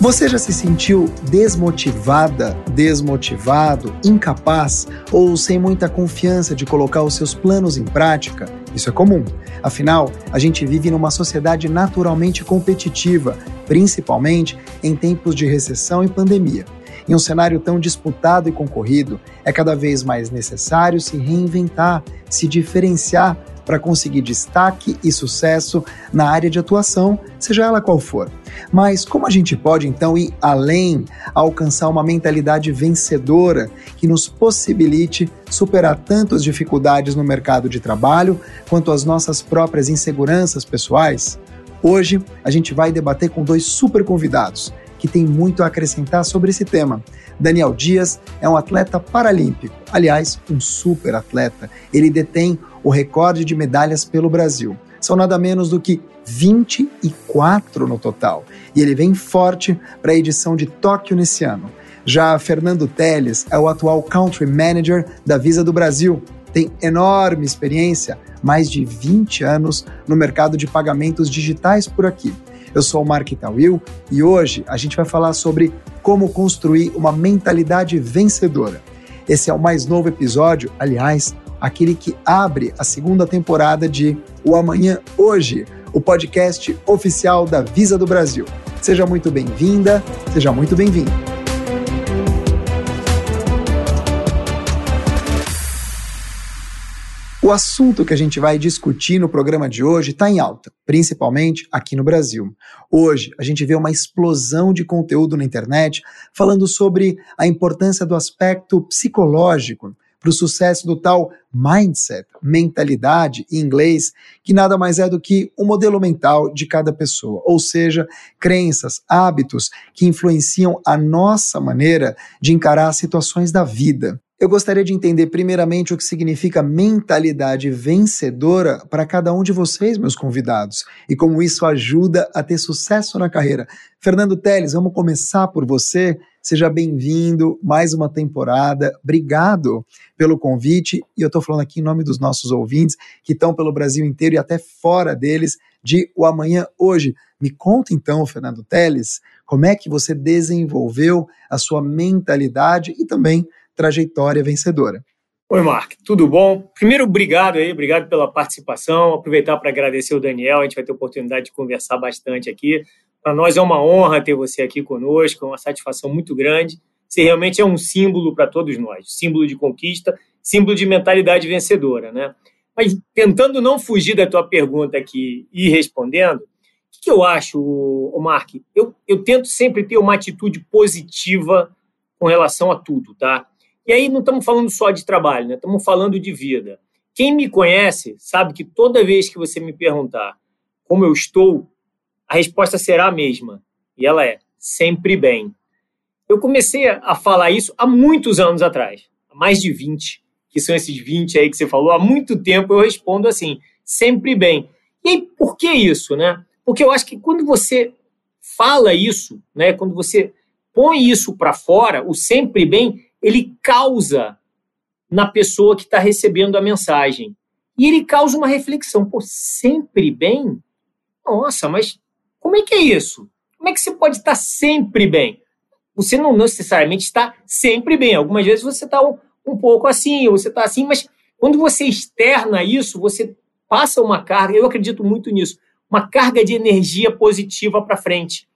Você já se sentiu desmotivada, desmotivado, incapaz ou sem muita confiança de colocar os seus planos em prática? Isso é comum. Afinal, a gente vive numa sociedade naturalmente competitiva, principalmente em tempos de recessão e pandemia. Em um cenário tão disputado e concorrido, é cada vez mais necessário se reinventar, se diferenciar para conseguir destaque e sucesso na área de atuação, seja ela qual for. Mas como a gente pode então ir além, alcançar uma mentalidade vencedora que nos possibilite superar tanto as dificuldades no mercado de trabalho quanto as nossas próprias inseguranças pessoais? Hoje a gente vai debater com dois super convidados que têm muito a acrescentar sobre esse tema. Daniel Dias é um atleta paralímpico, aliás, um super atleta. Ele detém o recorde de medalhas pelo Brasil. São nada menos do que 24 no total. E ele vem forte para a edição de Tóquio nesse ano. Já Fernando Teles é o atual Country Manager da Visa do Brasil. Tem enorme experiência, mais de 20 anos no mercado de pagamentos digitais por aqui. Eu sou o Mark Tawil e hoje a gente vai falar sobre como construir uma mentalidade vencedora. Esse é o mais novo episódio, aliás, aquele que abre a segunda temporada de O Amanhã Hoje, o podcast oficial da Visa do Brasil. Seja muito bem-vinda, seja muito bem-vindo. O assunto que a gente vai discutir no programa de hoje está em alta, principalmente aqui no Brasil. Hoje a gente vê uma explosão de conteúdo na internet falando sobre a importância do aspecto psicológico para o sucesso do tal mindset, mentalidade em inglês, que nada mais é do que o modelo mental de cada pessoa, ou seja, crenças, hábitos que influenciam a nossa maneira de encarar situações da vida. Eu gostaria de entender primeiramente o que significa mentalidade vencedora para cada um de vocês, meus convidados, e como isso ajuda a ter sucesso na carreira. Fernando Teles, vamos começar por você. Seja bem-vindo, mais uma temporada. Obrigado pelo convite. E eu estou falando aqui em nome dos nossos ouvintes que estão pelo Brasil inteiro e até fora deles, de O Amanhã Hoje. Me conta então, Fernando Teles, como é que você desenvolveu a sua mentalidade e também trajetória vencedora. Oi, Mark, tudo bom? Primeiro, obrigado aí, obrigado pela participação. Aproveitar para agradecer o Daniel, a gente vai ter oportunidade de conversar bastante aqui. Para nós é uma honra ter você aqui conosco, é uma satisfação muito grande. Você realmente é um símbolo para todos nós, símbolo de conquista, símbolo de mentalidade vencedora, né? Mas tentando não fugir da tua pergunta aqui e respondendo, o que, que eu acho, Mark? Eu, eu tento sempre ter uma atitude positiva com relação a tudo, tá? E aí não estamos falando só de trabalho, né? Estamos falando de vida. Quem me conhece sabe que toda vez que você me perguntar como eu estou, a resposta será a mesma. E ela é sempre bem. Eu comecei a falar isso há muitos anos atrás, há mais de 20, que são esses 20 aí que você falou. Há muito tempo eu respondo assim, sempre bem. E aí, por que isso, né? Porque eu acho que quando você fala isso, né, quando você põe isso para fora, o sempre bem, ele causa na pessoa que está recebendo a mensagem. E ele causa uma reflexão. Pô, sempre bem? Nossa, mas como é que é isso? Como é que você pode estar sempre bem? Você não necessariamente está sempre bem. Algumas vezes você está um, um pouco assim, ou você está assim, mas quando você externa isso, você passa uma carga, eu acredito muito nisso, uma carga de energia positiva para frente.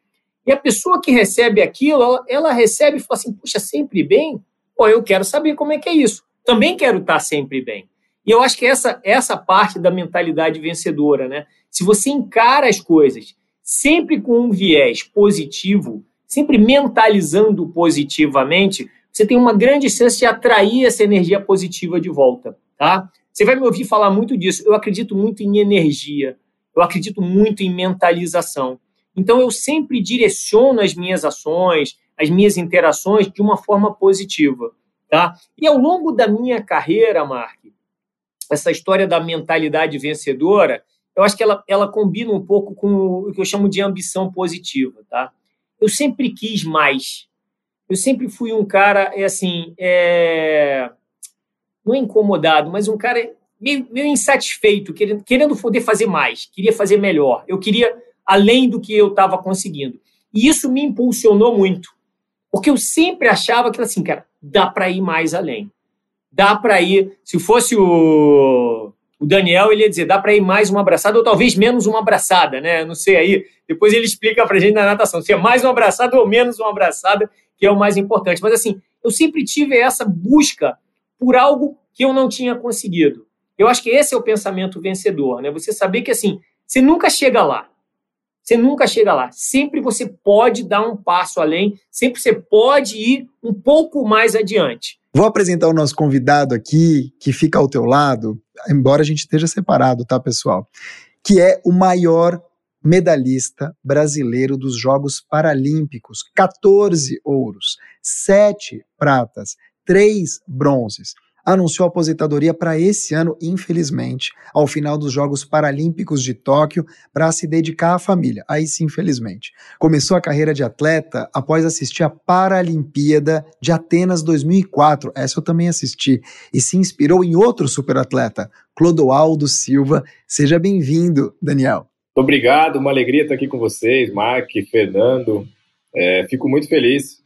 E a pessoa que recebe aquilo, ela, ela recebe e fala assim: puxa, sempre bem? Pô, eu quero saber como é que é isso. Também quero estar sempre bem. E eu acho que essa essa parte da mentalidade vencedora, né? Se você encara as coisas sempre com um viés positivo, sempre mentalizando positivamente, você tem uma grande chance de atrair essa energia positiva de volta, tá? Você vai me ouvir falar muito disso. Eu acredito muito em energia. Eu acredito muito em mentalização. Então eu sempre direciono as minhas ações, as minhas interações de uma forma positiva. Tá? E ao longo da minha carreira, Mark, essa história da mentalidade vencedora, eu acho que ela, ela combina um pouco com o que eu chamo de ambição positiva. Tá? Eu sempre quis mais. eu sempre fui um cara, é assim, é... não é incomodado, mas um cara meio, meio insatisfeito, querendo, querendo poder fazer mais, queria fazer melhor. Eu queria além do que eu estava conseguindo. E isso me impulsionou muito, porque eu sempre achava que, assim, cara, dá para ir mais além. Dá para ir. Se fosse o, o Daniel, ele ia dizer, dá para ir mais uma abraçada, ou talvez menos uma abraçada, né? Não sei aí. Depois ele explica para gente na natação se é mais uma abraçada ou menos uma abraçada, que é o mais importante. Mas, assim, eu sempre tive essa busca por algo que eu não tinha conseguido. Eu acho que esse é o pensamento vencedor, né? Você saber que, assim, você nunca chega lá. Você nunca chega lá. Sempre você pode dar um passo além, sempre você pode ir um pouco mais adiante. Vou apresentar o nosso convidado aqui, que fica ao teu lado, embora a gente esteja separado, tá, pessoal? Que é o maior medalhista brasileiro dos Jogos Paralímpicos, 14 ouros, 7 pratas, 3 bronzes anunciou aposentadoria para esse ano, infelizmente, ao final dos Jogos Paralímpicos de Tóquio, para se dedicar à família. Aí sim, infelizmente. Começou a carreira de atleta após assistir a Paralimpíada de Atenas 2004. Essa eu também assisti. E se inspirou em outro superatleta, Clodoaldo Silva. Seja bem-vindo, Daniel. Obrigado, uma alegria estar aqui com vocês, Mark, Fernando. É, fico muito feliz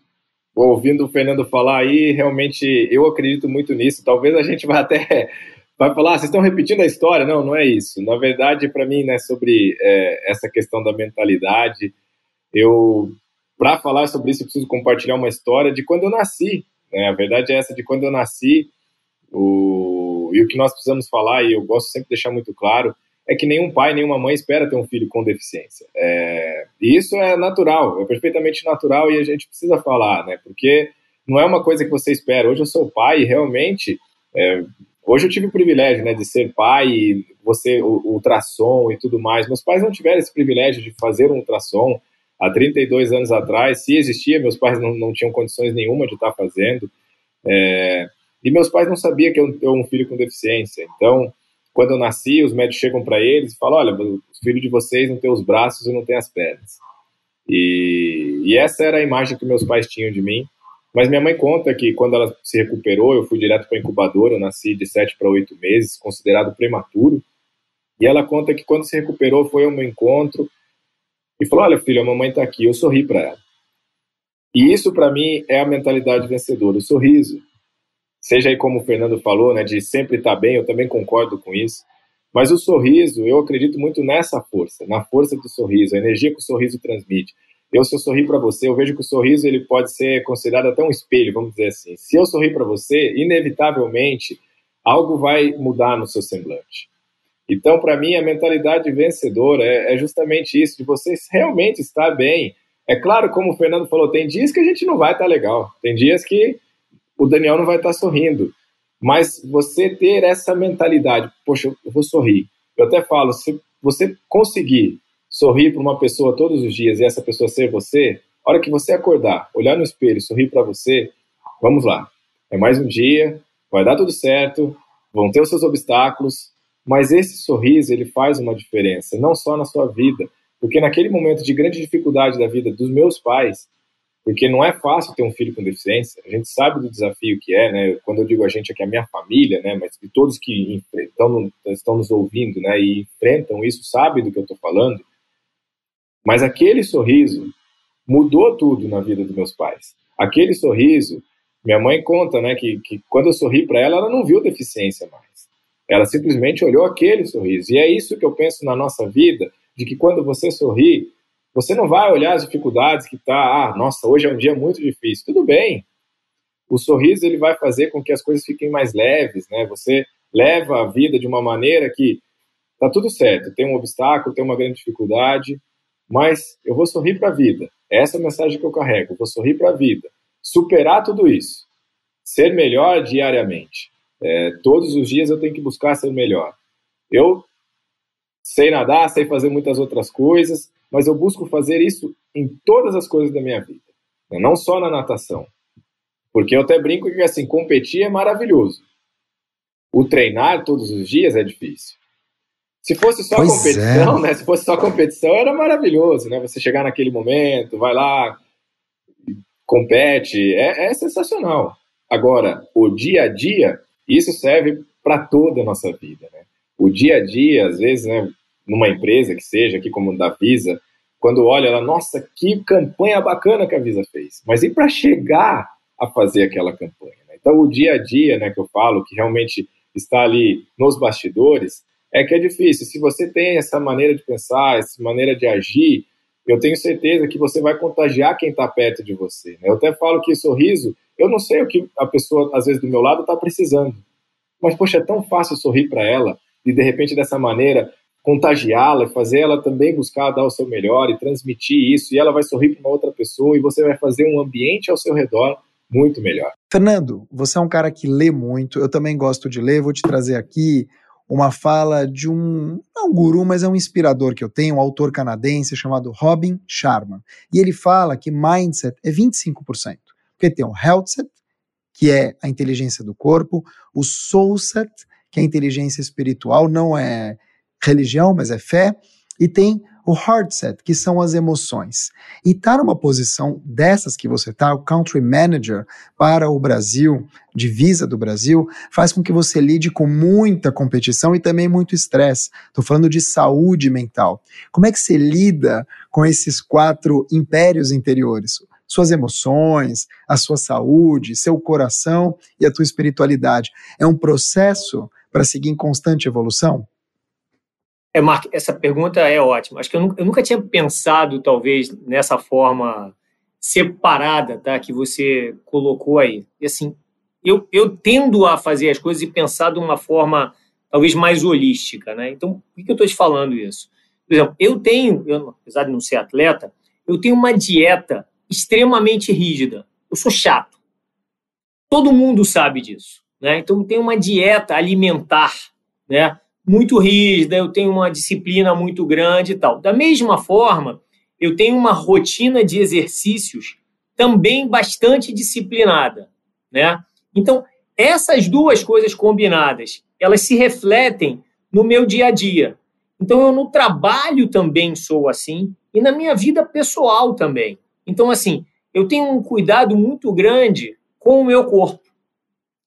ouvindo o Fernando falar aí, realmente eu acredito muito nisso. Talvez a gente vá até vai falar, ah, vocês estão repetindo a história? Não, não é isso. Na verdade, para mim, né, sobre é, essa questão da mentalidade, eu para falar sobre isso eu preciso compartilhar uma história de quando eu nasci. Né? A verdade é essa de quando eu nasci. O, e o que nós precisamos falar e eu gosto sempre de deixar muito claro é que nenhum pai, nenhuma mãe espera ter um filho com deficiência. É, e isso é natural, é perfeitamente natural e a gente precisa falar, né? Porque não é uma coisa que você espera. Hoje eu sou pai e realmente. É, hoje eu tive o privilégio né, de ser pai e você, o, ultrassom e tudo mais. Meus pais não tiveram esse privilégio de fazer um ultrassom há 32 anos atrás. Se existia, meus pais não, não tinham condições nenhuma de estar fazendo. É, e meus pais não sabiam que eu tenho um filho com deficiência. Então, quando eu nasci, os médicos chegam para eles e falam: olha, o filho de vocês não tem os braços e não tem as pernas. E, e essa era a imagem que meus pais tinham de mim. Mas minha mãe conta que quando ela se recuperou, eu fui direto para a incubadora, eu nasci de 7 para 8 meses, considerado prematuro. E ela conta que quando se recuperou, foi ao meu encontro e falou: Olha, filho, a mamãe está aqui. Eu sorri para ela. E isso, para mim, é a mentalidade vencedora, o sorriso seja aí como o Fernando falou, né, de sempre estar bem, eu também concordo com isso. Mas o sorriso, eu acredito muito nessa força, na força do sorriso, a energia que o sorriso transmite. Eu, se eu sorrir para você, eu vejo que o sorriso ele pode ser considerado até um espelho, vamos dizer assim. Se eu sorrir para você, inevitavelmente, algo vai mudar no seu semblante. Então, para mim, a mentalidade vencedora é, é justamente isso, de você realmente estar bem. É claro, como o Fernando falou, tem dias que a gente não vai estar legal, tem dias que o Daniel não vai estar sorrindo. Mas você ter essa mentalidade, poxa, eu vou sorrir. Eu até falo, se você conseguir sorrir para uma pessoa todos os dias e essa pessoa ser você, a hora que você acordar, olhar no espelho, sorrir para você, vamos lá. É mais um dia, vai dar tudo certo, vão ter os seus obstáculos, mas esse sorriso ele faz uma diferença, não só na sua vida, porque naquele momento de grande dificuldade da vida dos meus pais, porque não é fácil ter um filho com deficiência. A gente sabe do desafio que é, né? Quando eu digo a gente aqui, a minha família, né? Mas de todos que estão, estão nos ouvindo, né? E enfrentam isso, sabem do que eu estou falando. Mas aquele sorriso mudou tudo na vida dos meus pais. Aquele sorriso, minha mãe conta, né? Que, que quando eu sorri para ela, ela não viu deficiência mais. Ela simplesmente olhou aquele sorriso. E é isso que eu penso na nossa vida, de que quando você sorri, você não vai olhar as dificuldades que tá, ah, nossa, hoje é um dia muito difícil. Tudo bem. O sorriso ele vai fazer com que as coisas fiquem mais leves, né? Você leva a vida de uma maneira que tá tudo certo, tem um obstáculo, tem uma grande dificuldade, mas eu vou sorrir para a vida. Essa é a mensagem que eu carrego. Eu vou sorrir para a vida. Superar tudo isso. Ser melhor diariamente. É, todos os dias eu tenho que buscar ser melhor. Eu sei nadar, sei fazer muitas outras coisas, mas eu busco fazer isso em todas as coisas da minha vida, né? não só na natação. Porque eu até brinco que assim, competir é maravilhoso. O treinar todos os dias é difícil. Se fosse só pois competição, é. né? Se fosse só competição, era maravilhoso, né? Você chegar naquele momento, vai lá, compete, é, é sensacional. Agora, o dia a dia, isso serve para toda a nossa vida. Né? O dia a dia, às vezes, né, numa empresa que seja, aqui como da Visa, quando olha ela, nossa, que campanha bacana que a Visa fez. Mas e para chegar a fazer aquela campanha? Né? Então, o dia a dia, né, que eu falo, que realmente está ali nos bastidores, é que é difícil. Se você tem essa maneira de pensar, essa maneira de agir, eu tenho certeza que você vai contagiar quem está perto de você. Né? Eu até falo que sorriso, eu não sei o que a pessoa, às vezes, do meu lado está precisando. Mas, poxa, é tão fácil sorrir para ela e, de repente, dessa maneira, contagiá-la fazer ela também buscar dar o seu melhor e transmitir isso. E ela vai sorrir para uma outra pessoa e você vai fazer um ambiente ao seu redor muito melhor. Fernando, você é um cara que lê muito, eu também gosto de ler, vou te trazer aqui uma fala de um, não guru, mas é um inspirador que eu tenho, um autor canadense chamado Robin Sharma. E ele fala que mindset é 25%. Porque tem o healthset, que é a inteligência do corpo, o soulset, que é a inteligência espiritual, não é religião, mas é fé, e tem o hard set, que são as emoções. E estar tá numa posição dessas que você está, o country manager para o Brasil, divisa do Brasil, faz com que você lide com muita competição e também muito estresse. Estou falando de saúde mental. Como é que você lida com esses quatro impérios interiores? Suas emoções, a sua saúde, seu coração e a tua espiritualidade. É um processo para seguir em constante evolução? É, Mark, essa pergunta é ótima. Acho que eu nunca, eu nunca tinha pensado, talvez, nessa forma separada tá, que você colocou aí. E assim, eu, eu tendo a fazer as coisas e pensar de uma forma talvez mais holística. Né? Então, por que eu estou te falando isso? Por exemplo, eu tenho, eu, apesar de não ser atleta, eu tenho uma dieta extremamente rígida. Eu sou chato. Todo mundo sabe disso. Né? Então, tenho uma dieta alimentar né? Muito rígida, eu tenho uma disciplina muito grande e tal. Da mesma forma, eu tenho uma rotina de exercícios também bastante disciplinada, né? Então, essas duas coisas combinadas, elas se refletem no meu dia a dia. Então, eu no trabalho também sou assim e na minha vida pessoal também. Então, assim, eu tenho um cuidado muito grande com o meu corpo.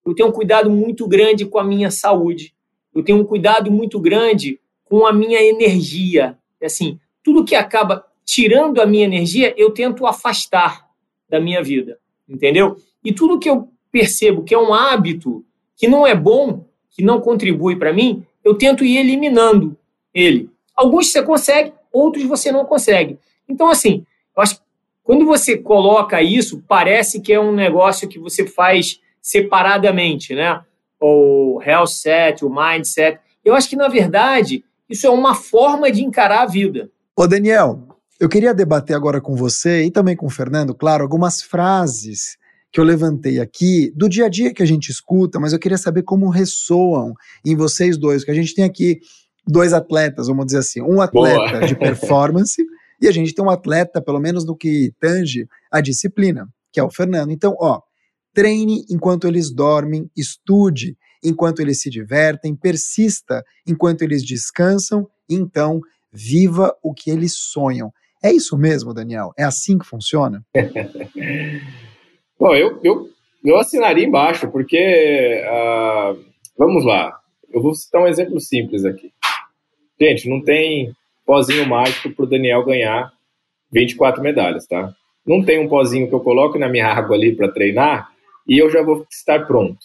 Eu tenho um cuidado muito grande com a minha saúde eu tenho um cuidado muito grande com a minha energia. Assim, tudo que acaba tirando a minha energia, eu tento afastar da minha vida, entendeu? E tudo que eu percebo que é um hábito que não é bom, que não contribui para mim, eu tento ir eliminando ele. Alguns você consegue, outros você não consegue. Então, assim, eu acho que quando você coloca isso, parece que é um negócio que você faz separadamente, né? O health set, o mindset. Eu acho que, na verdade, isso é uma forma de encarar a vida. Ô, Daniel, eu queria debater agora com você e também com o Fernando, claro, algumas frases que eu levantei aqui do dia a dia que a gente escuta, mas eu queria saber como ressoam em vocês dois, que a gente tem aqui dois atletas, vamos dizer assim, um atleta Boa. de performance e a gente tem um atleta, pelo menos no que tange a disciplina, que é o Fernando. Então, ó, Treine enquanto eles dormem, estude enquanto eles se divertem, persista enquanto eles descansam, então viva o que eles sonham. É isso mesmo, Daniel? É assim que funciona? Bom, eu, eu, eu assinaria embaixo, porque, uh, vamos lá, eu vou citar um exemplo simples aqui. Gente, não tem pozinho mágico para o Daniel ganhar 24 medalhas, tá? Não tem um pozinho que eu coloco na minha água ali para treinar e eu já vou estar pronto.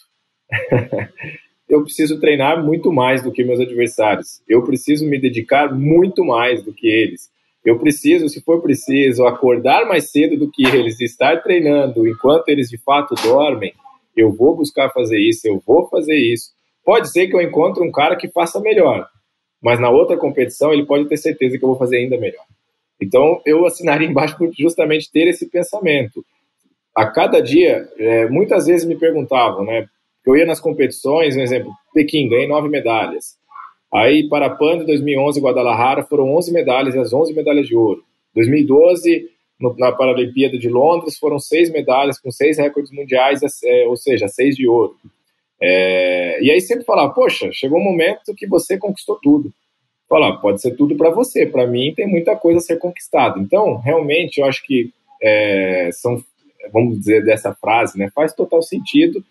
eu preciso treinar muito mais do que meus adversários. Eu preciso me dedicar muito mais do que eles. Eu preciso, se for preciso, acordar mais cedo do que eles, estar treinando enquanto eles de fato dormem. Eu vou buscar fazer isso, eu vou fazer isso. Pode ser que eu encontre um cara que faça melhor, mas na outra competição ele pode ter certeza que eu vou fazer ainda melhor. Então eu assinaria embaixo por justamente ter esse pensamento a cada dia, é, muitas vezes me perguntavam, né? Eu ia nas competições, um exemplo, Pequim, ganhei nove medalhas. Aí, para a PAN de 2011, Guadalajara, foram 11 medalhas e as 11 medalhas de ouro. 2012, no, na Paralimpíada de Londres, foram seis medalhas com seis recordes mundiais, é, ou seja, seis de ouro. É, e aí sempre falava, poxa, chegou um momento que você conquistou tudo. Falar, pode ser tudo para você, para mim tem muita coisa a ser conquistada. Então, realmente, eu acho que é, são vamos dizer dessa frase, né? Faz total sentido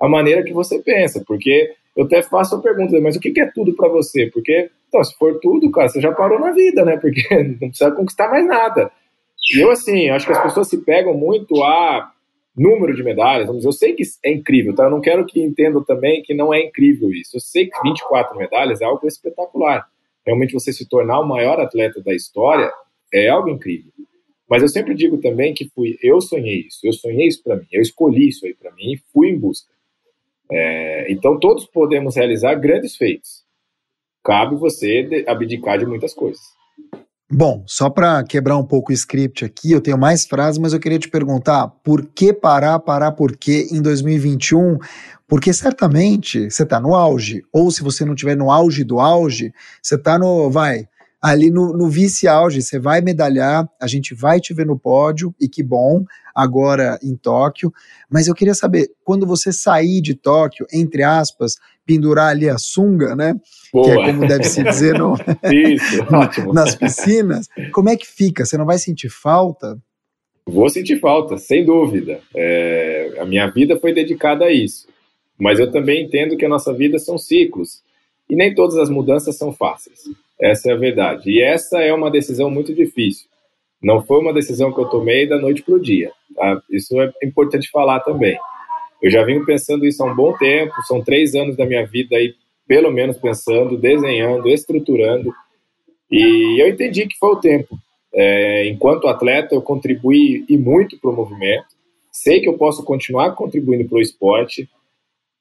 a maneira que você pensa, porque eu até faço a pergunta, mas o que é tudo para você? Porque, então, se for tudo, cara, você já parou na vida, né? Porque não precisa conquistar mais nada. E eu, assim, acho que as pessoas se pegam muito a número de medalhas. Vamos dizer, eu sei que é incrível, tá? Eu não quero que entendam também que não é incrível isso. Eu sei que 24 medalhas é algo espetacular. Realmente você se tornar o maior atleta da história é algo incrível. Mas eu sempre digo também que fui, eu sonhei isso, eu sonhei isso para mim, eu escolhi isso aí para mim e fui em busca. É, então todos podemos realizar grandes feitos. Cabe você abdicar de muitas coisas. Bom, só para quebrar um pouco o script aqui, eu tenho mais frases, mas eu queria te perguntar por que parar, parar por quê em 2021? Porque certamente você está no auge, ou se você não estiver no auge do auge, você está no, vai, ali no, no vice-auge, você vai medalhar, a gente vai te ver no pódio, e que bom, agora em Tóquio. Mas eu queria saber, quando você sair de Tóquio, entre aspas, pendurar ali a sunga, né? Boa. Que é como deve se dizer no, Isso, ótimo. nas piscinas, como é que fica? Você não vai sentir falta? Vou sentir falta, sem dúvida. É, a minha vida foi dedicada a isso. Mas eu também entendo que a nossa vida são ciclos. E nem todas as mudanças são fáceis. Essa é a verdade. E essa é uma decisão muito difícil. Não foi uma decisão que eu tomei da noite para o dia. Tá? Isso é importante falar também. Eu já venho pensando isso há um bom tempo. São três anos da minha vida aí, pelo menos pensando, desenhando, estruturando. E eu entendi que foi o tempo. É, enquanto atleta, eu contribuí e muito para o movimento. Sei que eu posso continuar contribuindo para o esporte,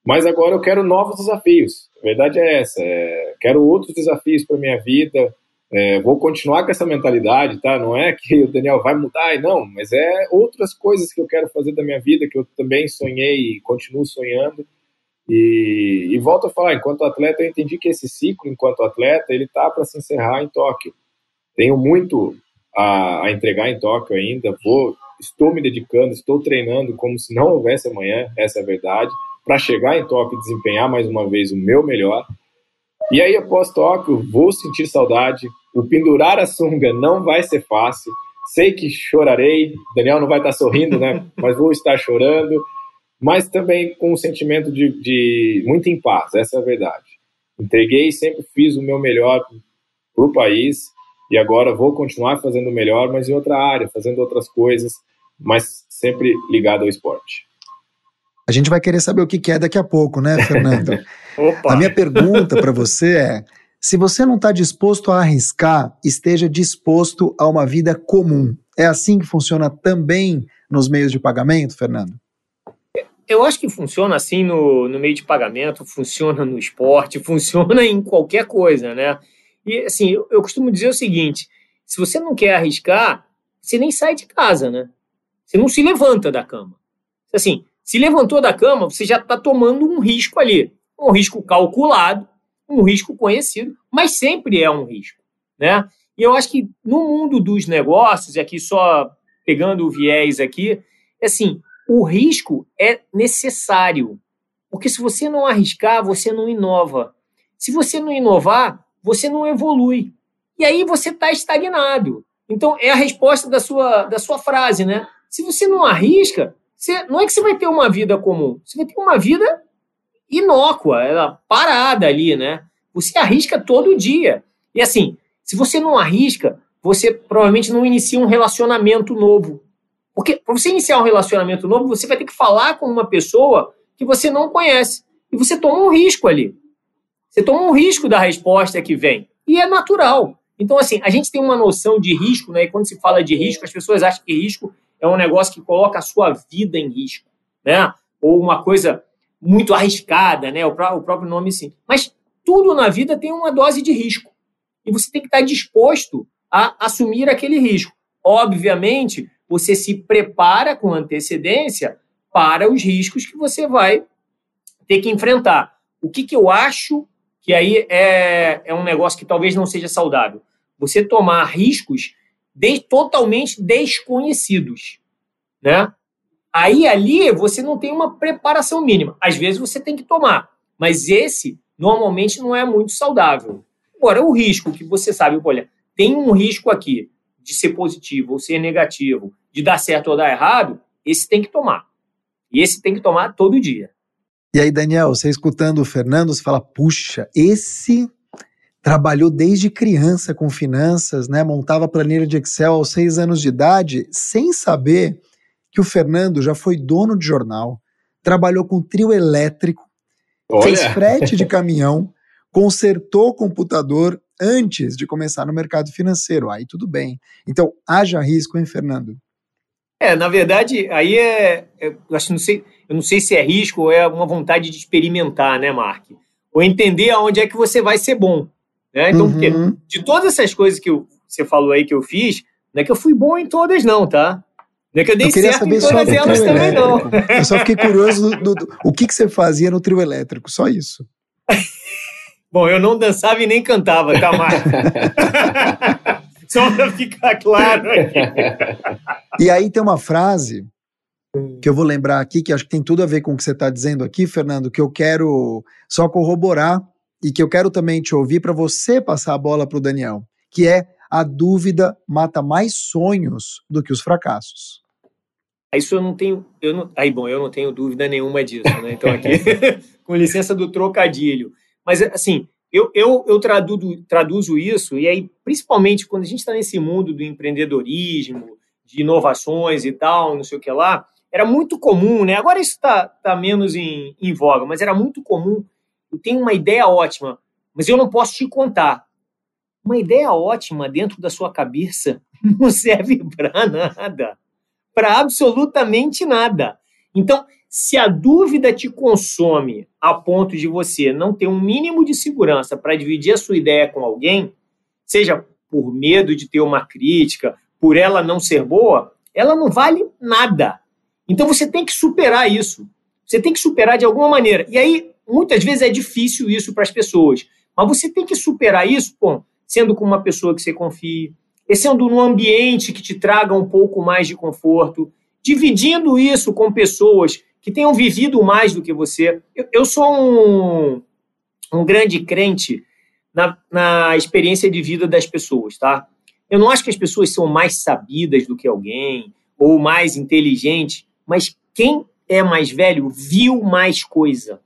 mas agora eu quero novos desafios. A verdade é essa. É, quero outros desafios para minha vida. É, vou continuar com essa mentalidade, tá? Não é que o Daniel vai mudar, não, mas é outras coisas que eu quero fazer da minha vida que eu também sonhei e continuo sonhando. E, e volto a falar, enquanto atleta, eu entendi que esse ciclo, enquanto atleta, ele tá para se encerrar em Tóquio. Tenho muito a, a entregar em Tóquio ainda. Vou, estou me dedicando, estou treinando como se não houvesse amanhã. Essa é a verdade para chegar em Tóquio e desempenhar mais uma vez o meu melhor. E aí, após Tóquio, vou sentir saudade. O pendurar a sunga não vai ser fácil. Sei que chorarei. Daniel não vai estar sorrindo, né? Mas vou estar chorando. Mas também com um sentimento de, de muito em paz, essa é a verdade. Entreguei, sempre fiz o meu melhor para o país e agora vou continuar fazendo o melhor, mas em outra área, fazendo outras coisas, mas sempre ligado ao esporte. A gente vai querer saber o que é daqui a pouco, né, Fernando? a minha pergunta para você é: se você não está disposto a arriscar, esteja disposto a uma vida comum. É assim que funciona também nos meios de pagamento, Fernando? Eu acho que funciona assim no, no meio de pagamento, funciona no esporte, funciona em qualquer coisa, né? E assim, eu, eu costumo dizer o seguinte: se você não quer arriscar, você nem sai de casa, né? Você não se levanta da cama. Assim, se levantou da cama, você já está tomando um risco ali. Um risco calculado, um risco conhecido, mas sempre é um risco. Né? E eu acho que no mundo dos negócios, e aqui só pegando o viés aqui, é assim, o risco é necessário. Porque se você não arriscar, você não inova. Se você não inovar, você não evolui. E aí você está estagnado. Então, é a resposta da sua, da sua frase, né? Se você não arrisca, você, não é que você vai ter uma vida comum, você vai ter uma vida inócua, ela parada ali, né? Você arrisca todo dia. E assim, se você não arrisca, você provavelmente não inicia um relacionamento novo. Porque para você iniciar um relacionamento novo, você vai ter que falar com uma pessoa que você não conhece. E você toma um risco ali. Você toma um risco da resposta que vem. E é natural. Então, assim, a gente tem uma noção de risco, né? E quando se fala de risco, as pessoas acham que risco é um negócio que coloca a sua vida em risco, né? Ou uma coisa muito arriscada, né? O, próprio nome sim. Mas tudo na vida tem uma dose de risco. E você tem que estar disposto a assumir aquele risco. Obviamente, você se prepara com antecedência para os riscos que você vai ter que enfrentar. O que, que eu acho que aí é, é um negócio que talvez não seja saudável? Você tomar riscos de, totalmente desconhecidos, né? Aí ali você não tem uma preparação mínima. Às vezes você tem que tomar, mas esse normalmente não é muito saudável. Agora, o risco que você sabe, olha, tem um risco aqui de ser positivo ou ser negativo, de dar certo ou dar errado, esse tem que tomar. E esse tem que tomar todo dia. E aí, Daniel, você escutando o Fernando, você fala: puxa, esse trabalhou desde criança com finanças, né? Montava planilha de Excel aos seis anos de idade, sem saber que o Fernando já foi dono de jornal, trabalhou com trio elétrico, Olha. fez frete de caminhão, consertou computador antes de começar no mercado financeiro. Aí tudo bem. Então, haja risco, hein, Fernando? É, na verdade, aí é. é eu, acho, não sei, eu não sei se é risco ou é uma vontade de experimentar, né, Mark? Ou entender aonde é que você vai ser bom. Né? Então, uhum. porque de todas essas coisas que eu, você falou aí que eu fiz, não é que eu fui bom em todas, não, tá? Não é que eu dei eu certo em todas elas também, não. Eu só fiquei curioso do, do, do, o que, que você fazia no trio elétrico, só isso. Bom, eu não dançava e nem cantava, tá, Marco? Só para ficar claro aqui. E aí tem uma frase que eu vou lembrar aqui, que acho que tem tudo a ver com o que você está dizendo aqui, Fernando, que eu quero só corroborar e que eu quero também te ouvir para você passar a bola para o Daniel, que é a dúvida mata mais sonhos do que os fracassos. Isso eu não tenho, eu não, aí bom, eu não tenho dúvida nenhuma disso, né? Então aqui, com licença do trocadilho, mas assim, eu, eu, eu traduzo, traduzo isso e aí principalmente quando a gente está nesse mundo do empreendedorismo, de inovações e tal, não sei o que lá, era muito comum, né? Agora isso está tá menos em, em voga, mas era muito comum. Eu tenho uma ideia ótima, mas eu não posso te contar uma ideia ótima dentro da sua cabeça não serve para nada. Para absolutamente nada. Então, se a dúvida te consome a ponto de você não ter um mínimo de segurança para dividir a sua ideia com alguém, seja por medo de ter uma crítica, por ela não ser boa, ela não vale nada. Então você tem que superar isso. Você tem que superar de alguma maneira. E aí, muitas vezes é difícil isso para as pessoas. Mas você tem que superar isso, sendo com uma pessoa que você confie, sendo num ambiente que te traga um pouco mais de conforto, dividindo isso com pessoas que tenham vivido mais do que você. Eu, eu sou um, um grande crente na, na experiência de vida das pessoas, tá? Eu não acho que as pessoas são mais sabidas do que alguém ou mais inteligentes, mas quem é mais velho viu mais coisa,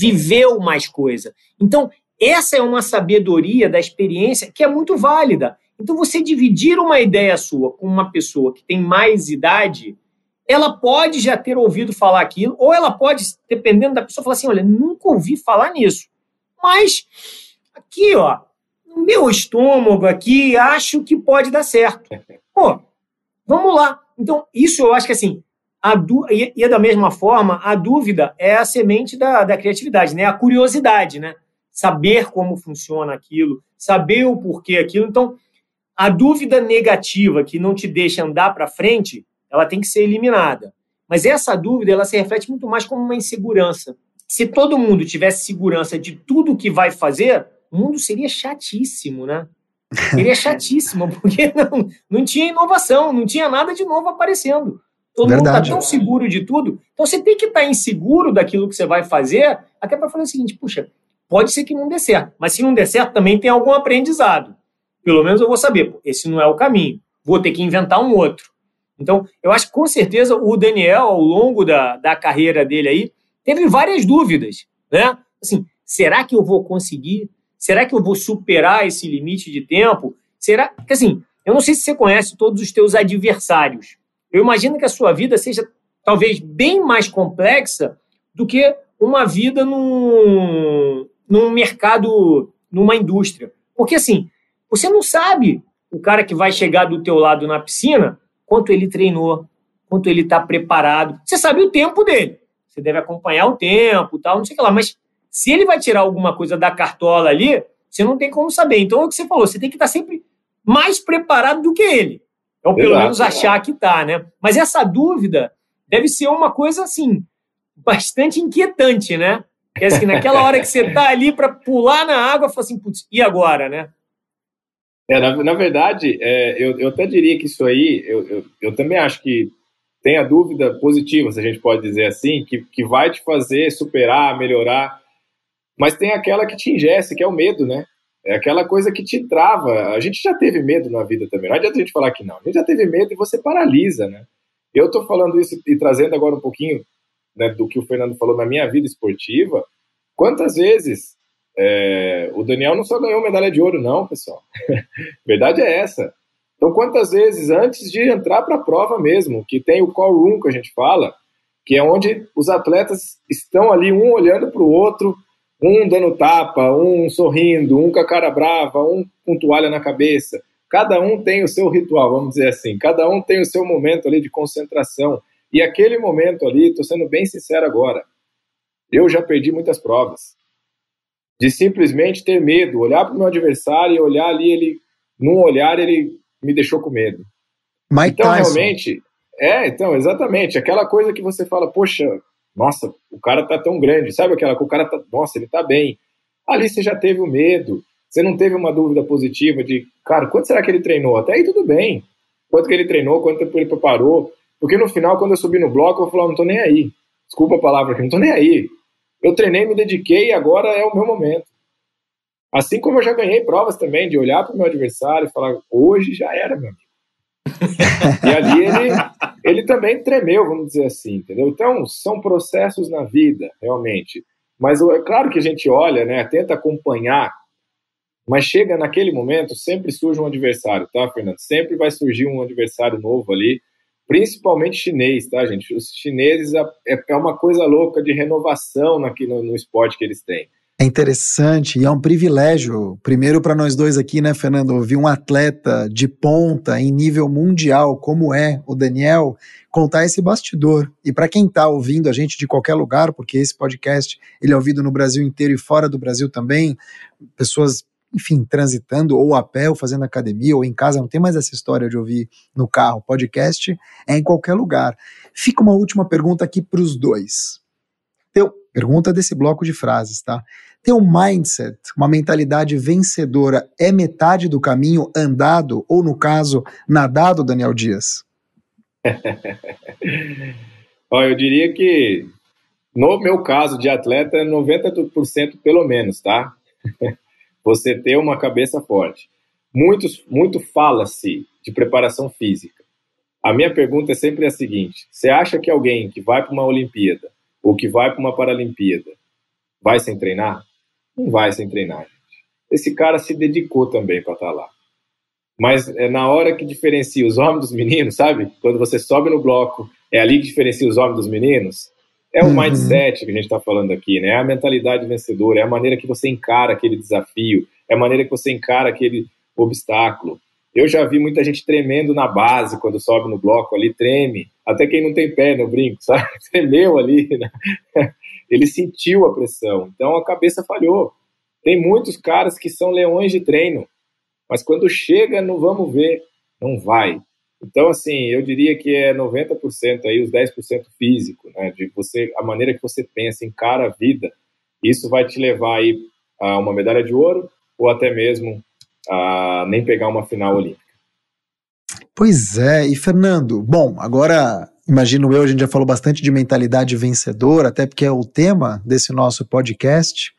viveu mais coisa. Então, essa é uma sabedoria da experiência que é muito válida. Então, você dividir uma ideia sua com uma pessoa que tem mais idade, ela pode já ter ouvido falar aquilo, ou ela pode, dependendo da pessoa, falar assim: olha, nunca ouvi falar nisso. Mas aqui, ó, no meu estômago aqui, acho que pode dar certo. Pô, vamos lá. Então, isso eu acho que assim, a e, e da mesma forma, a dúvida é a semente da, da criatividade, né? A curiosidade, né? saber como funciona aquilo, saber o porquê aquilo. Então, a dúvida negativa que não te deixa andar para frente, ela tem que ser eliminada. Mas essa dúvida, ela se reflete muito mais como uma insegurança. Se todo mundo tivesse segurança de tudo que vai fazer, o mundo seria chatíssimo, né? Seria chatíssimo, porque não, não tinha inovação, não tinha nada de novo aparecendo. Todo Verdade. mundo está tão seguro de tudo. Então você tem que estar tá inseguro daquilo que você vai fazer, até para falar o seguinte: puxa, Pode ser que não dê certo, mas se não der certo, também tem algum aprendizado. Pelo menos eu vou saber, esse não é o caminho, vou ter que inventar um outro. Então, eu acho que com certeza o Daniel, ao longo da, da carreira dele aí, teve várias dúvidas, né? Assim, será que eu vou conseguir? Será que eu vou superar esse limite de tempo? Será que, assim, eu não sei se você conhece todos os teus adversários. Eu imagino que a sua vida seja talvez bem mais complexa do que uma vida num, num mercado, numa indústria. Porque assim, você não sabe o cara que vai chegar do teu lado na piscina, quanto ele treinou, quanto ele está preparado. Você sabe o tempo dele. Você deve acompanhar o tempo, tal, não sei o que lá. Mas se ele vai tirar alguma coisa da cartola ali, você não tem como saber. Então é o que você falou, você tem que estar tá sempre mais preparado do que ele. Ou pelo Exato, menos achar que está, né? Mas essa dúvida deve ser uma coisa assim bastante inquietante, né? Que assim, naquela hora que você tá ali para pular na água, fala assim, putz, e agora, né? É, na, na verdade, é, eu, eu até diria que isso aí, eu, eu, eu, também acho que tem a dúvida positiva, se a gente pode dizer assim, que, que vai te fazer superar, melhorar, mas tem aquela que te ingesse, que é o medo, né? É aquela coisa que te trava. A gente já teve medo na vida também. Não adianta a gente falar que não. A gente já teve medo e você paralisa, né? Eu estou falando isso e trazendo agora um pouquinho né, do que o Fernando falou na minha vida esportiva. Quantas vezes é, o Daniel não só ganhou medalha de ouro, não, pessoal. Verdade é essa. Então, quantas vezes antes de entrar para a prova mesmo, que tem o call room que a gente fala, que é onde os atletas estão ali um olhando para o outro, um dando tapa, um sorrindo, um com a cara brava, um com toalha na cabeça. Cada um tem o seu ritual, vamos dizer assim. Cada um tem o seu momento ali de concentração. E aquele momento ali, estou sendo bem sincero agora, eu já perdi muitas provas. De simplesmente ter medo, olhar para o meu adversário e olhar ali, ele, num olhar, ele me deixou com medo. Mike então, Tyson. realmente, é, então, exatamente. Aquela coisa que você fala, poxa, nossa, o cara tá tão grande, sabe aquela que o cara tá, nossa, ele tá bem. Ali você já teve o medo, você não teve uma dúvida positiva de, cara, quanto será que ele treinou? Até aí tudo bem. Quanto que ele treinou, quanto tempo ele preparou. Porque no final, quando eu subir no bloco, eu falar, não tô nem aí. Desculpa a palavra aqui, não tô nem aí. Eu treinei, me dediquei e agora é o meu momento. Assim como eu já ganhei provas também, de olhar para o meu adversário e falar, hoje já era, meu amigo. e ali ele, ele também tremeu, vamos dizer assim, entendeu? Então, são processos na vida, realmente. Mas é claro que a gente olha, né, tenta acompanhar, mas chega naquele momento, sempre surge um adversário, tá, Fernando? Sempre vai surgir um adversário novo ali, principalmente chinês, tá, gente? Os chineses é, é uma coisa louca de renovação aqui no, no esporte que eles têm. É interessante e é um privilégio, primeiro para nós dois aqui, né, Fernando, ouvir um atleta de ponta em nível mundial, como é o Daniel, contar esse bastidor. E para quem está ouvindo a gente de qualquer lugar, porque esse podcast ele é ouvido no Brasil inteiro e fora do Brasil também, pessoas, enfim, transitando ou a pé, ou fazendo academia, ou em casa, não tem mais essa história de ouvir no carro. Podcast é em qualquer lugar. Fica uma última pergunta aqui para os dois. Então, pergunta desse bloco de frases, tá? Ter um mindset, uma mentalidade vencedora, é metade do caminho andado, ou no caso, nadado, Daniel Dias? Olha, eu diria que no meu caso de atleta, 90% pelo menos, tá? Você ter uma cabeça forte. Muitos, muito fala-se de preparação física. A minha pergunta é sempre a seguinte: você acha que alguém que vai para uma Olimpíada ou que vai para uma Paralimpíada vai sem treinar? Não vai sem treinar, gente. Esse cara se dedicou também para estar tá lá. Mas é na hora que diferencia os homens dos meninos, sabe? Quando você sobe no bloco, é ali que diferencia os homens dos meninos. É o uhum. mindset que a gente está falando aqui, né? É a mentalidade vencedora, é a maneira que você encara aquele desafio, é a maneira que você encara aquele obstáculo. Eu já vi muita gente tremendo na base quando sobe no bloco ali, treme. Até quem não tem pé no brinco, sabe? Tremeu ali. Né? Ele sentiu a pressão. Então a cabeça falhou. Tem muitos caras que são leões de treino, mas quando chega no vamos ver, não vai. Então, assim, eu diria que é 90% aí, os 10% físico, né? De você, a maneira que você pensa, encara a vida, isso vai te levar aí a uma medalha de ouro ou até mesmo a nem pegar uma final olímpica. Pois é, e Fernando, bom, agora imagino eu, a gente já falou bastante de mentalidade vencedora, até porque é o tema desse nosso podcast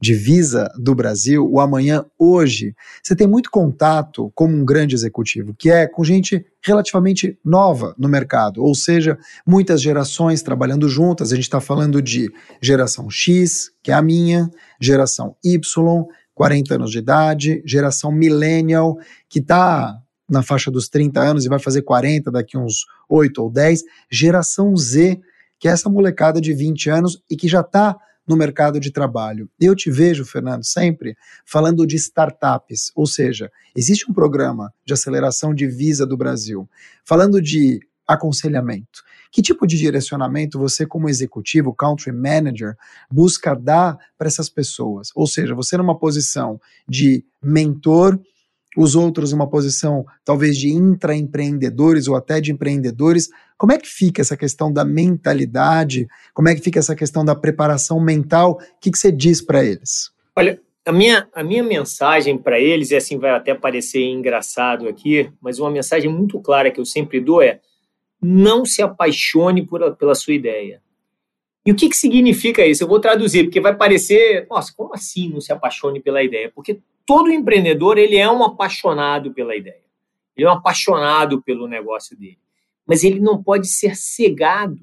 divisa do Brasil, o amanhã hoje, você tem muito contato como um grande executivo, que é com gente relativamente nova no mercado, ou seja, muitas gerações trabalhando juntas. A gente está falando de geração X, que é a minha, geração Y, 40 anos de idade, geração millennial, que está na faixa dos 30 anos e vai fazer 40 daqui uns 8 ou 10, geração Z, que é essa molecada de 20 anos e que já está no mercado de trabalho. Eu te vejo, Fernando, sempre falando de startups, ou seja, existe um programa de aceleração de Visa do Brasil, falando de aconselhamento. Que tipo de direcionamento você, como executivo, country manager, busca dar para essas pessoas? Ou seja, você numa posição de mentor, os outros numa posição talvez de intraempreendedores ou até de empreendedores. Como é que fica essa questão da mentalidade? Como é que fica essa questão da preparação mental? O que, que você diz para eles? Olha, a minha, a minha mensagem para eles, e assim vai até parecer engraçado aqui, mas uma mensagem muito clara que eu sempre dou é: não se apaixone por, pela sua ideia. E o que, que significa isso? Eu vou traduzir, porque vai parecer, nossa, como assim não se apaixone pela ideia? Porque todo empreendedor ele é um apaixonado pela ideia. Ele é um apaixonado pelo negócio dele. mas ele não pode ser cegado,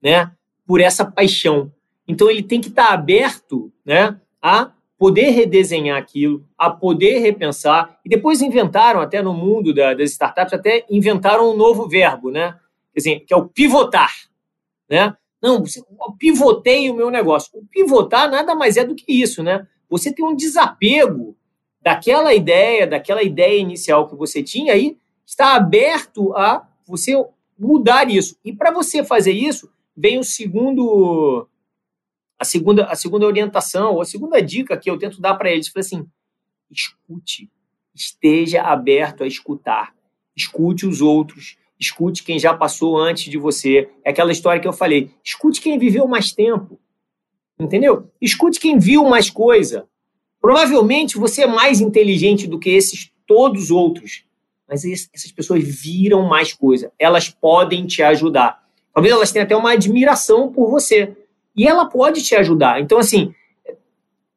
né, por essa paixão. Então ele tem que estar aberto, né, a poder redesenhar aquilo, a poder repensar. E depois inventaram, até no mundo da, das startups, até inventaram um novo verbo, né? Que é o pivotar. Né? Não, eu pivotei o meu negócio. O pivotar nada mais é do que isso, né? Você tem um desapego daquela ideia, daquela ideia inicial que você tinha aí, está aberto a você mudar isso. E para você fazer isso, vem o segundo a segunda a segunda orientação, ou a segunda dica que eu tento dar para eles, foi assim: escute, esteja aberto a escutar. Escute os outros, escute quem já passou antes de você. É aquela história que eu falei, escute quem viveu mais tempo. Entendeu? Escute quem viu mais coisa. Provavelmente você é mais inteligente do que esses todos os outros, mas essas pessoas viram mais coisa. Elas podem te ajudar. Talvez elas tenham até uma admiração por você. E ela pode te ajudar. Então, assim,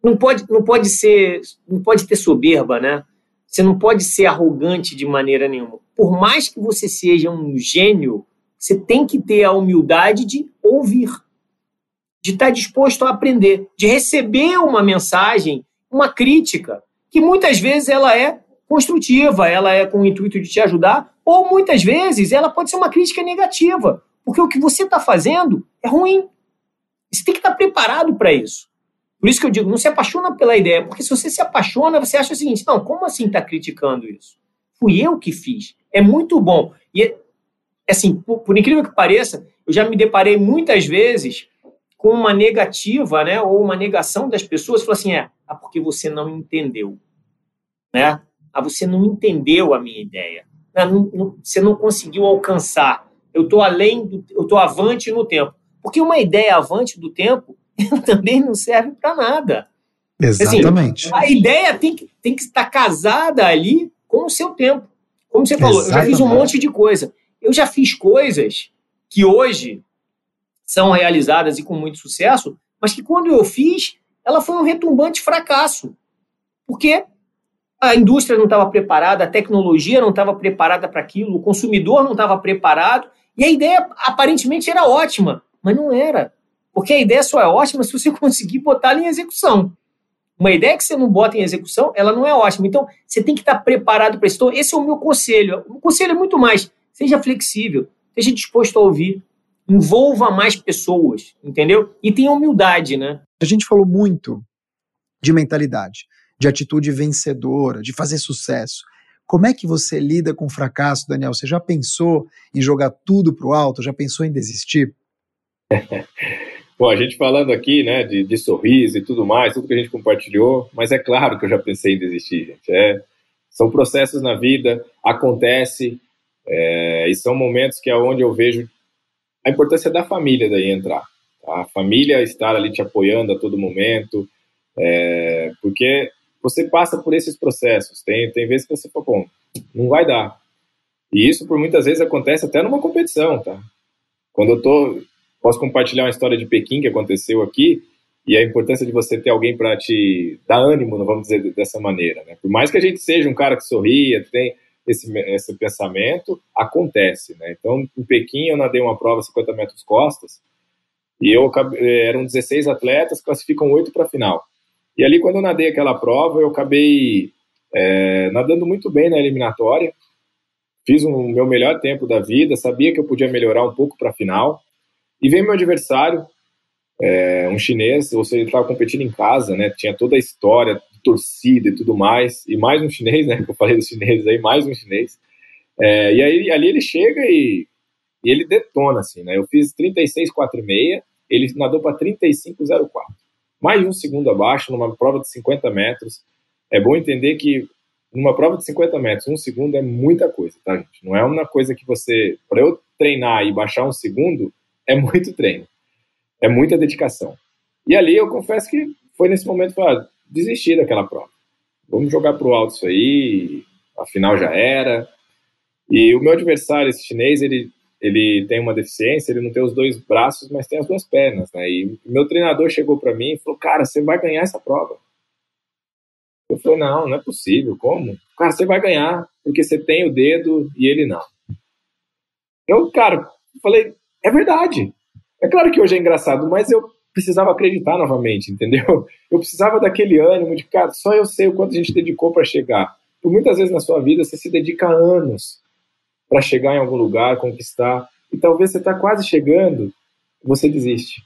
não pode, não pode ser, não pode ter soberba, né? Você não pode ser arrogante de maneira nenhuma. Por mais que você seja um gênio, você tem que ter a humildade de ouvir, de estar disposto a aprender, de receber uma mensagem, uma crítica, que muitas vezes ela é construtiva, ela é com o intuito de te ajudar, ou muitas vezes ela pode ser uma crítica negativa, porque o que você está fazendo é ruim. Você tem que estar preparado para isso. Por isso que eu digo, não se apaixona pela ideia, porque se você se apaixona, você acha o seguinte: não, como assim está criticando isso? Fui eu que fiz. É muito bom. E, assim, por, por, incrível que pareça, eu já me deparei muitas vezes com uma negativa, né, ou uma negação das pessoas, falou assim: é, ah, porque você não entendeu. Né? Ah, você não entendeu a minha ideia. Ah, não, não, você não conseguiu alcançar. Eu estou além, do, eu estou avante no tempo. Porque uma ideia avante do tempo também não serve para nada. Exatamente. Assim, a ideia tem que, tem que estar casada ali com o seu tempo. Como você falou, Exatamente. eu já fiz um monte de coisa. Eu já fiz coisas que hoje são realizadas e com muito sucesso, mas que quando eu fiz, ela foi um retumbante fracasso. Porque a indústria não estava preparada, a tecnologia não estava preparada para aquilo, o consumidor não estava preparado, e a ideia aparentemente era ótima, mas não era. Porque a ideia só é ótima se você conseguir botar ela em execução. Uma ideia que você não bota em execução, ela não é ótima. Então, você tem que estar preparado para isso. Então, esse é o meu conselho. O conselho é muito mais. Seja flexível, esteja disposto a ouvir, envolva mais pessoas, entendeu? E tenha humildade, né? A gente falou muito de mentalidade, de atitude vencedora, de fazer sucesso. Como é que você lida com o fracasso, Daniel? Você já pensou em jogar tudo para o alto? Já pensou em desistir? Bom, a gente falando aqui, né, de, de, sorriso e tudo mais, tudo que a gente compartilhou, mas é claro que eu já pensei em desistir, gente. É, são processos na vida, acontece, é, e são momentos que é onde eu vejo a importância da família daí entrar. Tá? A família estar ali te apoiando a todo momento, é, porque você passa por esses processos. Tem, tem vezes que você fala, bom, não vai dar. E isso, por muitas vezes, acontece até numa competição, tá? Quando eu tô posso compartilhar uma história de Pequim que aconteceu aqui e a importância de você ter alguém para te dar ânimo, não vamos dizer dessa maneira. Né? Por mais que a gente seja um cara que sorria, tem esse, esse pensamento, acontece. Né? Então, em Pequim, eu nadei uma prova 50 metros costas e eu eram 16 atletas, classificam oito para a final. E ali, quando eu nadei aquela prova, eu acabei é, nadando muito bem na eliminatória, fiz o um, meu melhor tempo da vida, sabia que eu podia melhorar um pouco para a final. E vem meu adversário, é, um chinês, ou seja, ele estava competindo em casa, né? Tinha toda a história, torcida e tudo mais, e mais um chinês, né? Que eu falei dos chineses aí, mais um chinês. É, e aí ali ele chega e, e, ele detona, assim, né? Eu fiz 36,46, ele nadou para 35,04. Mais um segundo abaixo, numa prova de 50 metros. É bom entender que numa prova de 50 metros, um segundo é muita coisa, tá, gente? Não é uma coisa que você. Para eu treinar e baixar um segundo, é muito treino, é muita dedicação. E ali eu confesso que foi nesse momento que eu desistir daquela prova. Vamos jogar pro alto isso aí, afinal já era. E o meu adversário, esse chinês, ele, ele tem uma deficiência, ele não tem os dois braços, mas tem as duas pernas, né? E meu treinador chegou para mim e falou: "Cara, você vai ganhar essa prova". Eu falei: "Não, não é possível. Como? Cara, você vai ganhar, porque você tem o dedo e ele não". Eu, cara, falei, é verdade. É claro que hoje é engraçado, mas eu precisava acreditar novamente, entendeu? Eu precisava daquele ânimo de, cara, só eu sei o quanto a gente dedicou para chegar. Por muitas vezes na sua vida você se dedica anos para chegar em algum lugar, conquistar, e talvez você está quase chegando, você desiste.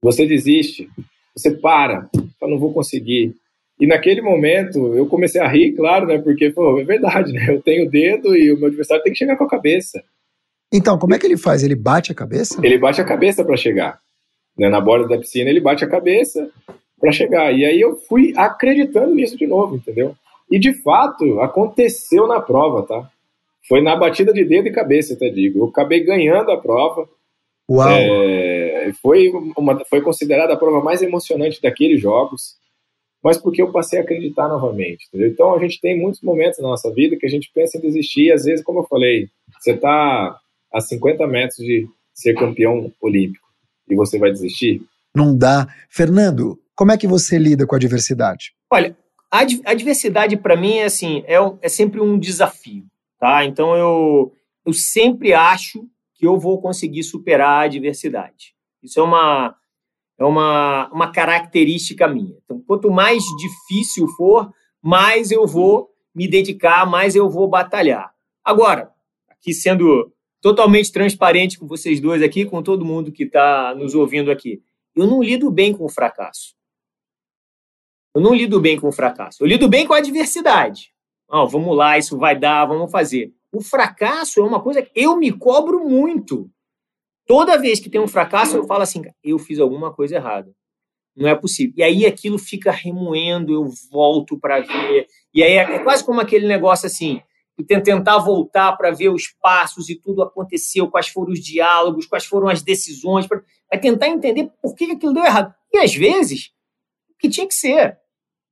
Você desiste, você para, eu não vou conseguir. E naquele momento eu comecei a rir, claro, né? Porque, pô, é verdade, né? Eu tenho o dedo e o meu adversário tem que chegar com a cabeça. Então, como é que ele faz? Ele bate a cabeça? Ele bate a cabeça para chegar. Né? Na borda da piscina, ele bate a cabeça para chegar. E aí eu fui acreditando nisso de novo, entendeu? E de fato, aconteceu na prova, tá? Foi na batida de dedo e cabeça, até digo. Eu acabei ganhando a prova. Uau! É, foi, uma, foi considerada a prova mais emocionante daqueles jogos, mas porque eu passei a acreditar novamente. Entendeu? Então a gente tem muitos momentos na nossa vida que a gente pensa em desistir, e às vezes, como eu falei, você está a 50 metros de ser campeão olímpico e você vai desistir? Não dá. Fernando, como é que você lida com a diversidade? Olha, a, a diversidade para mim é assim, é, é sempre um desafio, tá? Então eu, eu sempre acho que eu vou conseguir superar a adversidade. Isso é uma, é uma, uma característica minha. Então, quanto mais difícil for, mais eu vou me dedicar, mais eu vou batalhar. Agora, aqui sendo totalmente transparente com vocês dois aqui, com todo mundo que está nos ouvindo aqui. Eu não lido bem com o fracasso. Eu não lido bem com o fracasso. Eu lido bem com a adversidade. Oh, vamos lá, isso vai dar, vamos fazer. O fracasso é uma coisa que eu me cobro muito. Toda vez que tem um fracasso, eu falo assim, eu fiz alguma coisa errada. Não é possível. E aí aquilo fica remoendo, eu volto para ver. E aí é quase como aquele negócio assim, tentar voltar para ver os passos e tudo aconteceu, quais foram os diálogos, quais foram as decisões, para tentar entender por que aquilo deu errado. E às vezes, que tinha que ser.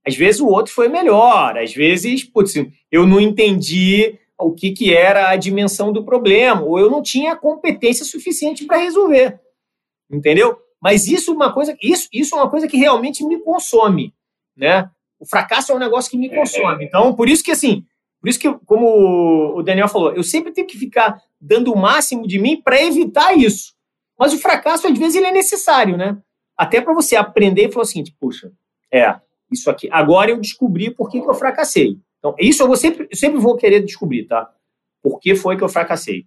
Às vezes o outro foi melhor, às vezes, putz, eu não entendi o que, que era a dimensão do problema, ou eu não tinha competência suficiente para resolver. Entendeu? Mas isso é uma coisa, isso, isso é uma coisa que realmente me consome, né? O fracasso é um negócio que me consome. Então, por isso que assim, por isso que, como o Daniel falou, eu sempre tenho que ficar dando o máximo de mim para evitar isso. Mas o fracasso, às vezes, ele é necessário, né? Até para você aprender e falar o seguinte, puxa, é, isso aqui. Agora eu descobri por que, que eu fracassei. Então, isso eu, vou sempre, eu sempre vou querer descobrir, tá? Por que foi que eu fracassei.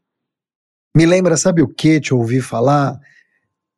Me lembra, sabe o que te ouvi falar?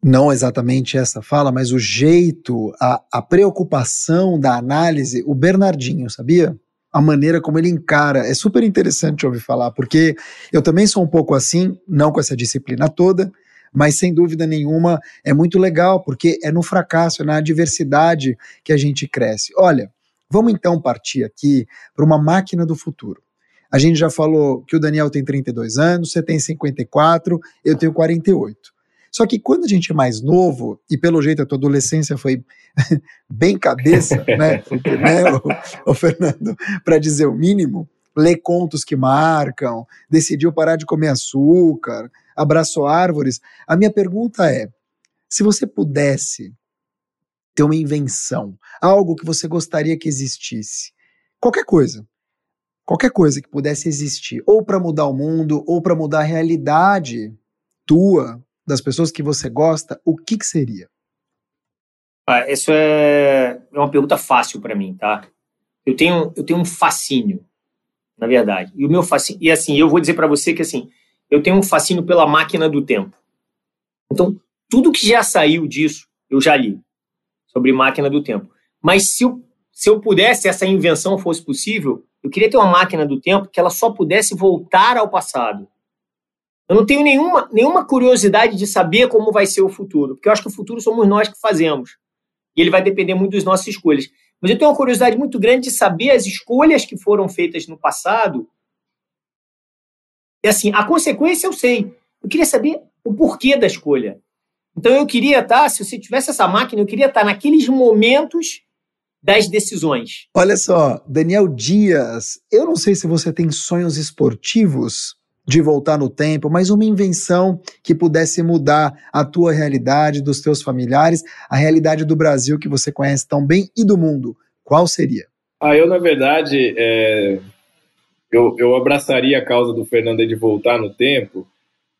Não exatamente essa fala, mas o jeito, a, a preocupação da análise, o Bernardinho, sabia? A maneira como ele encara. É super interessante ouvir falar, porque eu também sou um pouco assim, não com essa disciplina toda, mas sem dúvida nenhuma é muito legal, porque é no fracasso, é na adversidade que a gente cresce. Olha, vamos então partir aqui para uma máquina do futuro. A gente já falou que o Daniel tem 32 anos, você tem 54, eu tenho 48. Só que quando a gente é mais novo, e pelo jeito a tua adolescência foi bem cabeça, né, né o, o Fernando, para dizer o mínimo, lê contos que marcam, decidiu parar de comer açúcar, abraçou árvores. A minha pergunta é: se você pudesse ter uma invenção, algo que você gostaria que existisse, qualquer coisa, qualquer coisa que pudesse existir, ou para mudar o mundo, ou para mudar a realidade tua, das pessoas que você gosta, o que, que seria? Ah, isso é, é uma pergunta fácil para mim, tá? Eu tenho, eu tenho um fascínio, na verdade. E o meu fascínio, e assim, eu vou dizer para você que assim, eu tenho um fascínio pela máquina do tempo. Então, tudo que já saiu disso, eu já li sobre máquina do tempo. Mas se eu, se eu pudesse, essa invenção fosse possível, eu queria ter uma máquina do tempo que ela só pudesse voltar ao passado. Eu não tenho nenhuma, nenhuma curiosidade de saber como vai ser o futuro, porque eu acho que o futuro somos nós que fazemos. E ele vai depender muito das nossas escolhas. Mas eu tenho uma curiosidade muito grande de saber as escolhas que foram feitas no passado. E assim, a consequência eu sei. Eu queria saber o porquê da escolha. Então eu queria estar, tá, se você tivesse essa máquina, eu queria estar tá naqueles momentos das decisões. Olha só, Daniel Dias, eu não sei se você tem sonhos esportivos, de voltar no tempo, mas uma invenção que pudesse mudar a tua realidade, dos teus familiares, a realidade do Brasil que você conhece tão bem e do mundo. Qual seria? Ah, eu, na verdade, é... eu, eu abraçaria a causa do Fernando de voltar no tempo,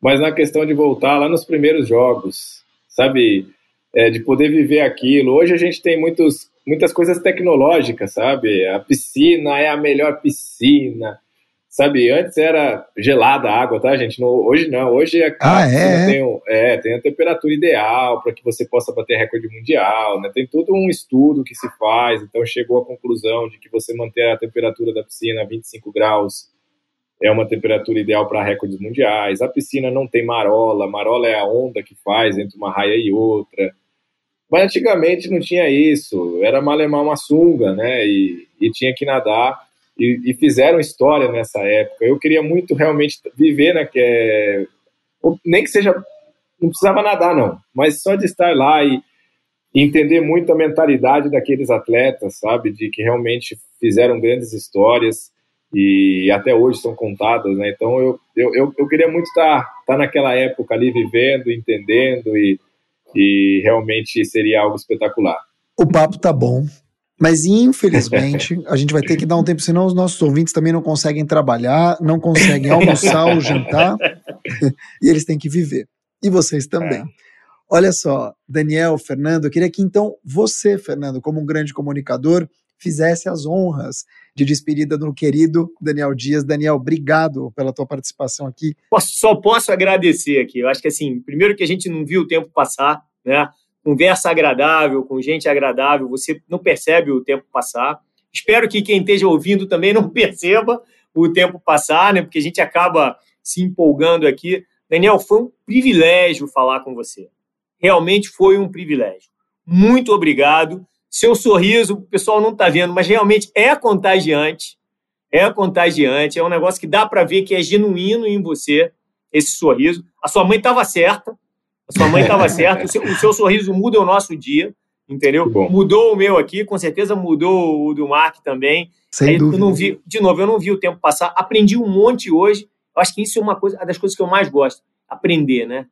mas na questão de voltar lá nos primeiros jogos, sabe? É, de poder viver aquilo. Hoje a gente tem muitos, muitas coisas tecnológicas, sabe? A piscina é a melhor piscina. Sabe, antes era gelada a água, tá, gente? No, hoje não. Hoje a ah, é? Tem, é, tem a temperatura ideal para que você possa bater recorde mundial, né? Tem todo um estudo que se faz, então chegou à conclusão de que você manter a temperatura da piscina a 25 graus é uma temperatura ideal para recordes mundiais. A piscina não tem marola, marola é a onda que faz entre uma raia e outra. Mas antigamente não tinha isso, era malemar uma sunga, né? E, e tinha que nadar e, e, fizeram história nessa época. Eu queria muito realmente viver, né, que é, nem que seja, não precisava nadar não, mas só de estar lá e, entender muito a mentalidade daqueles atletas, sabe, de que realmente fizeram grandes histórias e até hoje são contadas, né? Então eu, eu, eu queria muito estar, estar naquela época ali vivendo, entendendo e, e realmente seria algo espetacular. O papo tá bom, mas infelizmente a gente vai ter que dar um tempo, senão os nossos ouvintes também não conseguem trabalhar, não conseguem almoçar ou jantar, e eles têm que viver. E vocês também. É. Olha só, Daniel, Fernando, eu queria que então você, Fernando, como um grande comunicador, fizesse as honras de despedida do querido Daniel Dias. Daniel, obrigado pela tua participação aqui. Só posso agradecer aqui. Eu acho que assim, primeiro que a gente não viu o tempo passar, né? Conversa agradável, com gente agradável, você não percebe o tempo passar. Espero que quem esteja ouvindo também não perceba o tempo passar, né? Porque a gente acaba se empolgando aqui. Daniel, foi um privilégio falar com você. Realmente foi um privilégio. Muito obrigado. Seu sorriso, o pessoal não está vendo, mas realmente é contagiante. É contagiante. É um negócio que dá para ver que é genuíno em você, esse sorriso. A sua mãe estava certa a sua mãe estava certa, o seu, o seu, sorriso muda o nosso dia, entendeu? Mudou o meu aqui, com certeza mudou o do Mark também. Sem Aí, dúvida. não vi, de novo, eu não vi o tempo passar. Aprendi um monte hoje. Eu acho que isso é uma coisa, uma das coisas que eu mais gosto, aprender, né?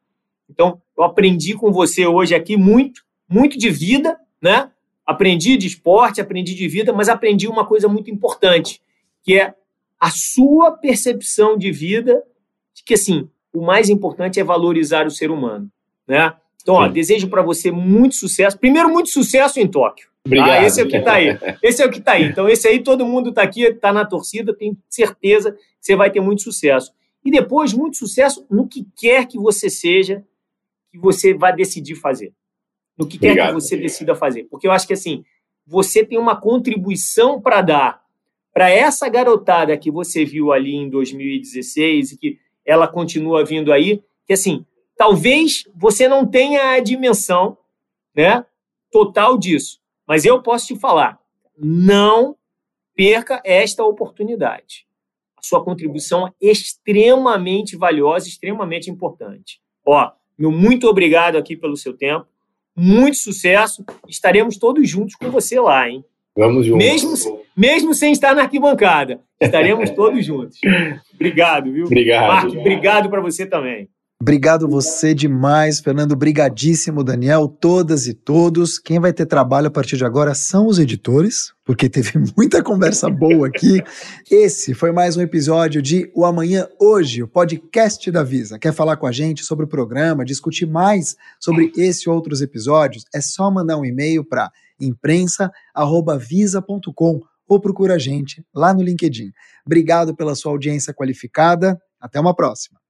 Então, eu aprendi com você hoje aqui muito, muito de vida, né? Aprendi de esporte, aprendi de vida, mas aprendi uma coisa muito importante, que é a sua percepção de vida, de que assim, o mais importante é valorizar o ser humano né? Então, ó, desejo para você muito sucesso. Primeiro, muito sucesso em Tóquio. Tá? Obrigado. Ah, esse é o que está aí. Esse é o que está aí. Então, esse aí, todo mundo está aqui, está na torcida, tem certeza que você vai ter muito sucesso. E depois, muito sucesso no que quer que você seja, que você vai decidir fazer. No que Obrigado. quer que você decida fazer. Porque eu acho que, assim, você tem uma contribuição para dar para essa garotada que você viu ali em 2016 e que ela continua vindo aí, que, assim, Talvez você não tenha a dimensão né, total disso, mas eu posso te falar: não perca esta oportunidade. A sua contribuição é extremamente valiosa, extremamente importante. Ó, meu muito obrigado aqui pelo seu tempo, muito sucesso. Estaremos todos juntos com você lá, hein? Vamos juntos. Mesmo, mesmo sem estar na arquibancada, estaremos todos juntos. Obrigado, viu? Obrigado. Marcos, obrigado para você também. Obrigado você demais, Fernando. Brigadíssimo, Daniel, todas e todos. Quem vai ter trabalho a partir de agora são os editores, porque teve muita conversa boa aqui. Esse foi mais um episódio de O Amanhã Hoje, o podcast da Visa. Quer falar com a gente sobre o programa, discutir mais sobre esse e outros episódios? É só mandar um e-mail para imprensa@visa.com ou procura a gente lá no LinkedIn. Obrigado pela sua audiência qualificada. Até uma próxima.